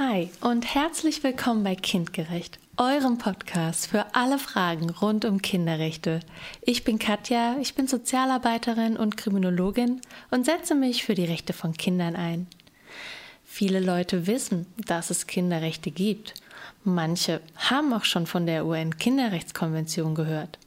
Hi und herzlich willkommen bei Kindgerecht, eurem Podcast für alle Fragen rund um Kinderrechte. Ich bin Katja, ich bin Sozialarbeiterin und Kriminologin und setze mich für die Rechte von Kindern ein. Viele Leute wissen, dass es Kinderrechte gibt. Manche haben auch schon von der UN-Kinderrechtskonvention gehört.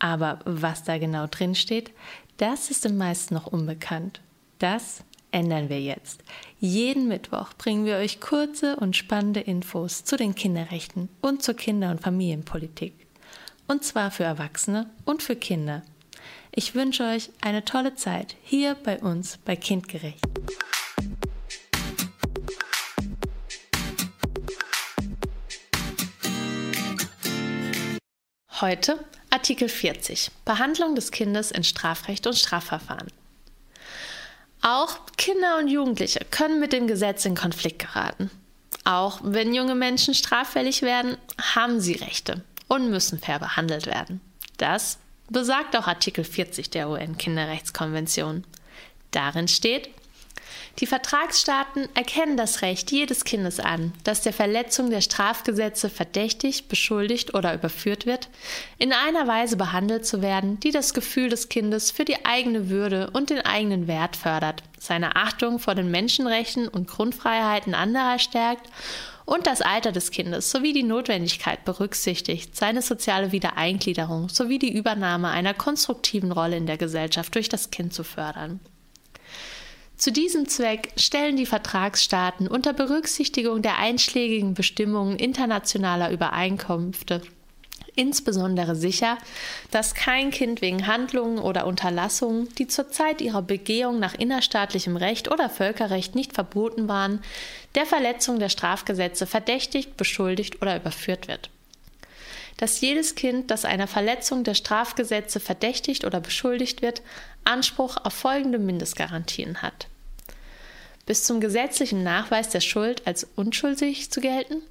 Aber was da genau drin steht, das ist den meisten noch unbekannt. Das ändern wir jetzt. Jeden Mittwoch bringen wir euch kurze und spannende Infos zu den Kinderrechten und zur Kinder- und Familienpolitik. Und zwar für Erwachsene und für Kinder. Ich wünsche euch eine tolle Zeit hier bei uns bei Kindgerecht. Heute Artikel 40 Behandlung des Kindes in Strafrecht und Strafverfahren. Auch Kinder und Jugendliche können mit dem Gesetz in Konflikt geraten. Auch wenn junge Menschen straffällig werden, haben sie Rechte und müssen fair behandelt werden. Das besagt auch Artikel 40 der UN-Kinderrechtskonvention. Darin steht, die Vertragsstaaten erkennen das Recht jedes Kindes an, das der Verletzung der Strafgesetze verdächtigt, beschuldigt oder überführt wird, in einer Weise behandelt zu werden, die das Gefühl des Kindes für die eigene Würde und den eigenen Wert fördert, seine Achtung vor den Menschenrechten und Grundfreiheiten anderer stärkt und das Alter des Kindes sowie die Notwendigkeit berücksichtigt, seine soziale Wiedereingliederung sowie die Übernahme einer konstruktiven Rolle in der Gesellschaft durch das Kind zu fördern. Zu diesem Zweck stellen die Vertragsstaaten unter Berücksichtigung der einschlägigen Bestimmungen internationaler Übereinkünfte insbesondere sicher, dass kein Kind wegen Handlungen oder Unterlassungen, die zur Zeit ihrer Begehung nach innerstaatlichem Recht oder Völkerrecht nicht verboten waren, der Verletzung der Strafgesetze verdächtigt, beschuldigt oder überführt wird. Dass jedes Kind, das einer Verletzung der Strafgesetze verdächtigt oder beschuldigt wird, Anspruch auf folgende Mindestgarantien hat. Bis zum gesetzlichen Nachweis der Schuld als unschuldig zu gelten,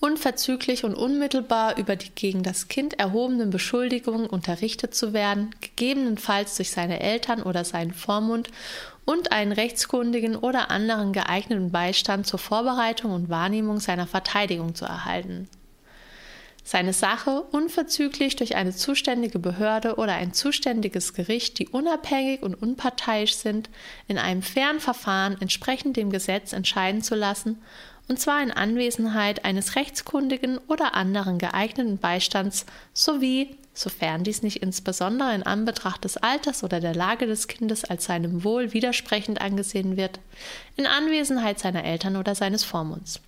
unverzüglich und unmittelbar über die gegen das Kind erhobenen Beschuldigungen unterrichtet zu werden, gegebenenfalls durch seine Eltern oder seinen Vormund und einen rechtskundigen oder anderen geeigneten Beistand zur Vorbereitung und Wahrnehmung seiner Verteidigung zu erhalten seine Sache unverzüglich durch eine zuständige Behörde oder ein zuständiges Gericht, die unabhängig und unparteiisch sind, in einem fairen Verfahren entsprechend dem Gesetz entscheiden zu lassen, und zwar in Anwesenheit eines rechtskundigen oder anderen geeigneten Beistands sowie, sofern dies nicht insbesondere in Anbetracht des Alters oder der Lage des Kindes als seinem Wohl widersprechend angesehen wird, in Anwesenheit seiner Eltern oder seines Vormunds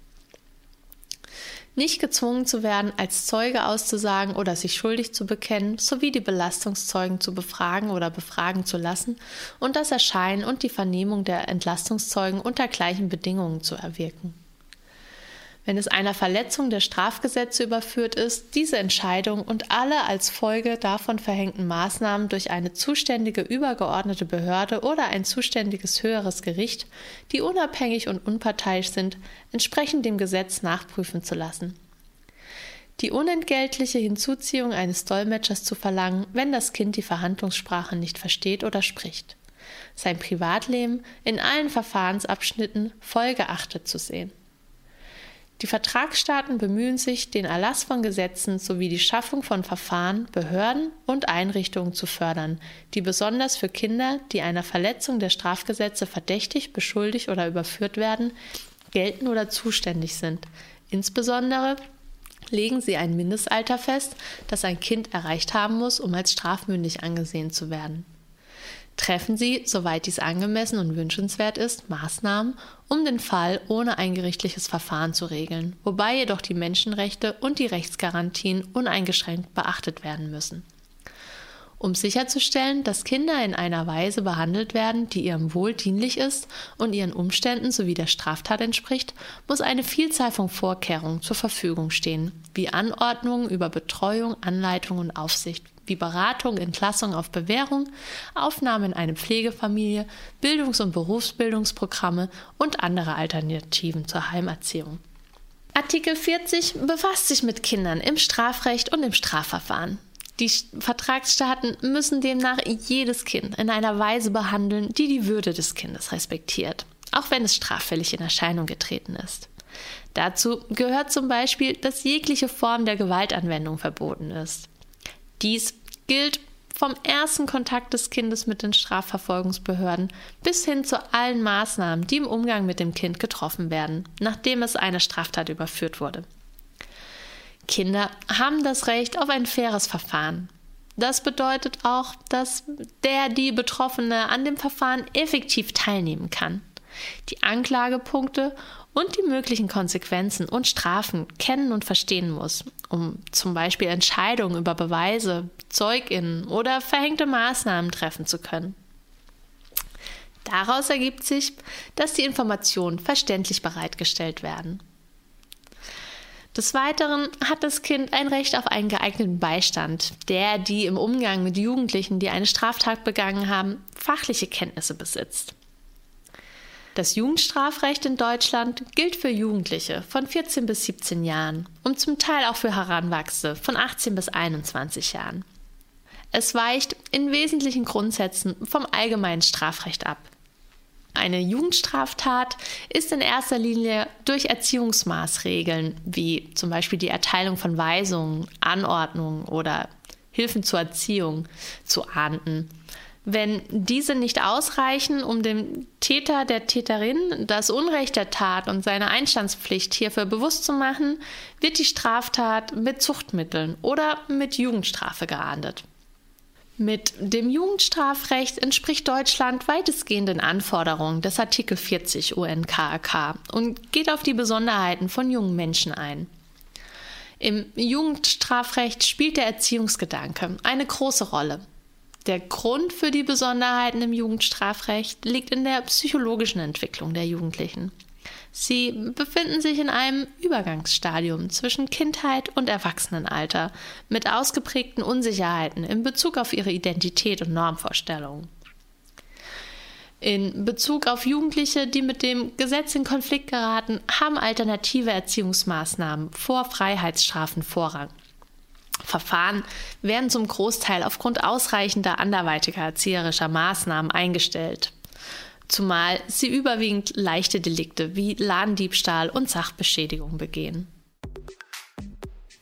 nicht gezwungen zu werden, als Zeuge auszusagen oder sich schuldig zu bekennen, sowie die Belastungszeugen zu befragen oder befragen zu lassen und das Erscheinen und die Vernehmung der Entlastungszeugen unter gleichen Bedingungen zu erwirken wenn es einer Verletzung der Strafgesetze überführt ist, diese Entscheidung und alle als Folge davon verhängten Maßnahmen durch eine zuständige übergeordnete Behörde oder ein zuständiges höheres Gericht, die unabhängig und unparteiisch sind, entsprechend dem Gesetz nachprüfen zu lassen. Die unentgeltliche Hinzuziehung eines Dolmetschers zu verlangen, wenn das Kind die Verhandlungssprache nicht versteht oder spricht. Sein Privatleben in allen Verfahrensabschnitten vollgeachtet zu sehen. Die Vertragsstaaten bemühen sich, den Erlass von Gesetzen sowie die Schaffung von Verfahren, Behörden und Einrichtungen zu fördern, die besonders für Kinder, die einer Verletzung der Strafgesetze verdächtigt, beschuldigt oder überführt werden, gelten oder zuständig sind. Insbesondere legen sie ein Mindestalter fest, das ein Kind erreicht haben muss, um als strafmündig angesehen zu werden treffen Sie, soweit dies angemessen und wünschenswert ist, Maßnahmen, um den Fall ohne ein gerichtliches Verfahren zu regeln, wobei jedoch die Menschenrechte und die Rechtsgarantien uneingeschränkt beachtet werden müssen. Um sicherzustellen, dass Kinder in einer Weise behandelt werden, die ihrem Wohl dienlich ist und ihren Umständen sowie der Straftat entspricht, muss eine Vielzahl von Vorkehrungen zur Verfügung stehen, wie Anordnungen über Betreuung, Anleitung und Aufsicht, wie Beratung, Entlassung auf Bewährung, Aufnahme in eine Pflegefamilie, Bildungs- und Berufsbildungsprogramme und andere Alternativen zur Heimerziehung. Artikel 40 befasst sich mit Kindern im Strafrecht und im Strafverfahren. Die Vertragsstaaten müssen demnach jedes Kind in einer Weise behandeln, die die Würde des Kindes respektiert, auch wenn es straffällig in Erscheinung getreten ist. Dazu gehört zum Beispiel, dass jegliche Form der Gewaltanwendung verboten ist. Dies gilt vom ersten Kontakt des Kindes mit den Strafverfolgungsbehörden bis hin zu allen Maßnahmen, die im Umgang mit dem Kind getroffen werden, nachdem es eine Straftat überführt wurde. Kinder haben das Recht auf ein faires Verfahren. Das bedeutet auch, dass der die Betroffene an dem Verfahren effektiv teilnehmen kann. Die Anklagepunkte und die möglichen Konsequenzen und Strafen kennen und verstehen muss, um zum Beispiel Entscheidungen über Beweise, Zeuginnen oder verhängte Maßnahmen treffen zu können. Daraus ergibt sich, dass die Informationen verständlich bereitgestellt werden. Des Weiteren hat das Kind ein Recht auf einen geeigneten Beistand, der die im Umgang mit Jugendlichen, die eine Straftat begangen haben, fachliche Kenntnisse besitzt. Das Jugendstrafrecht in Deutschland gilt für Jugendliche von 14 bis 17 Jahren und zum Teil auch für Heranwachsende von 18 bis 21 Jahren. Es weicht in wesentlichen Grundsätzen vom allgemeinen Strafrecht ab. Eine Jugendstraftat ist in erster Linie durch Erziehungsmaßregeln wie zum Beispiel die Erteilung von Weisungen, Anordnungen oder Hilfen zur Erziehung zu ahnden. Wenn diese nicht ausreichen, um dem Täter, der Täterin das Unrecht der Tat und seine Einstandspflicht hierfür bewusst zu machen, wird die Straftat mit Zuchtmitteln oder mit Jugendstrafe geahndet. Mit dem Jugendstrafrecht entspricht Deutschland weitestgehend den Anforderungen des Artikel 40 UNKAK und geht auf die Besonderheiten von jungen Menschen ein. Im Jugendstrafrecht spielt der Erziehungsgedanke eine große Rolle. Der Grund für die Besonderheiten im Jugendstrafrecht liegt in der psychologischen Entwicklung der Jugendlichen. Sie befinden sich in einem Übergangsstadium zwischen Kindheit und Erwachsenenalter mit ausgeprägten Unsicherheiten in Bezug auf ihre Identität und Normvorstellungen. In Bezug auf Jugendliche, die mit dem Gesetz in Konflikt geraten, haben alternative Erziehungsmaßnahmen vor Freiheitsstrafen Vorrang. Verfahren werden zum Großteil aufgrund ausreichender anderweitiger erzieherischer Maßnahmen eingestellt. Zumal sie überwiegend leichte Delikte wie Ladendiebstahl und Sachbeschädigung begehen.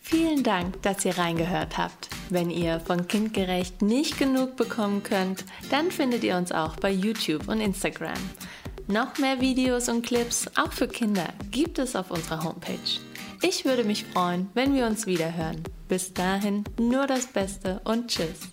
Vielen Dank, dass ihr reingehört habt. Wenn ihr von Kindgerecht nicht genug bekommen könnt, dann findet ihr uns auch bei YouTube und Instagram. Noch mehr Videos und Clips, auch für Kinder, gibt es auf unserer Homepage. Ich würde mich freuen, wenn wir uns wieder hören. Bis dahin nur das Beste und Tschüss.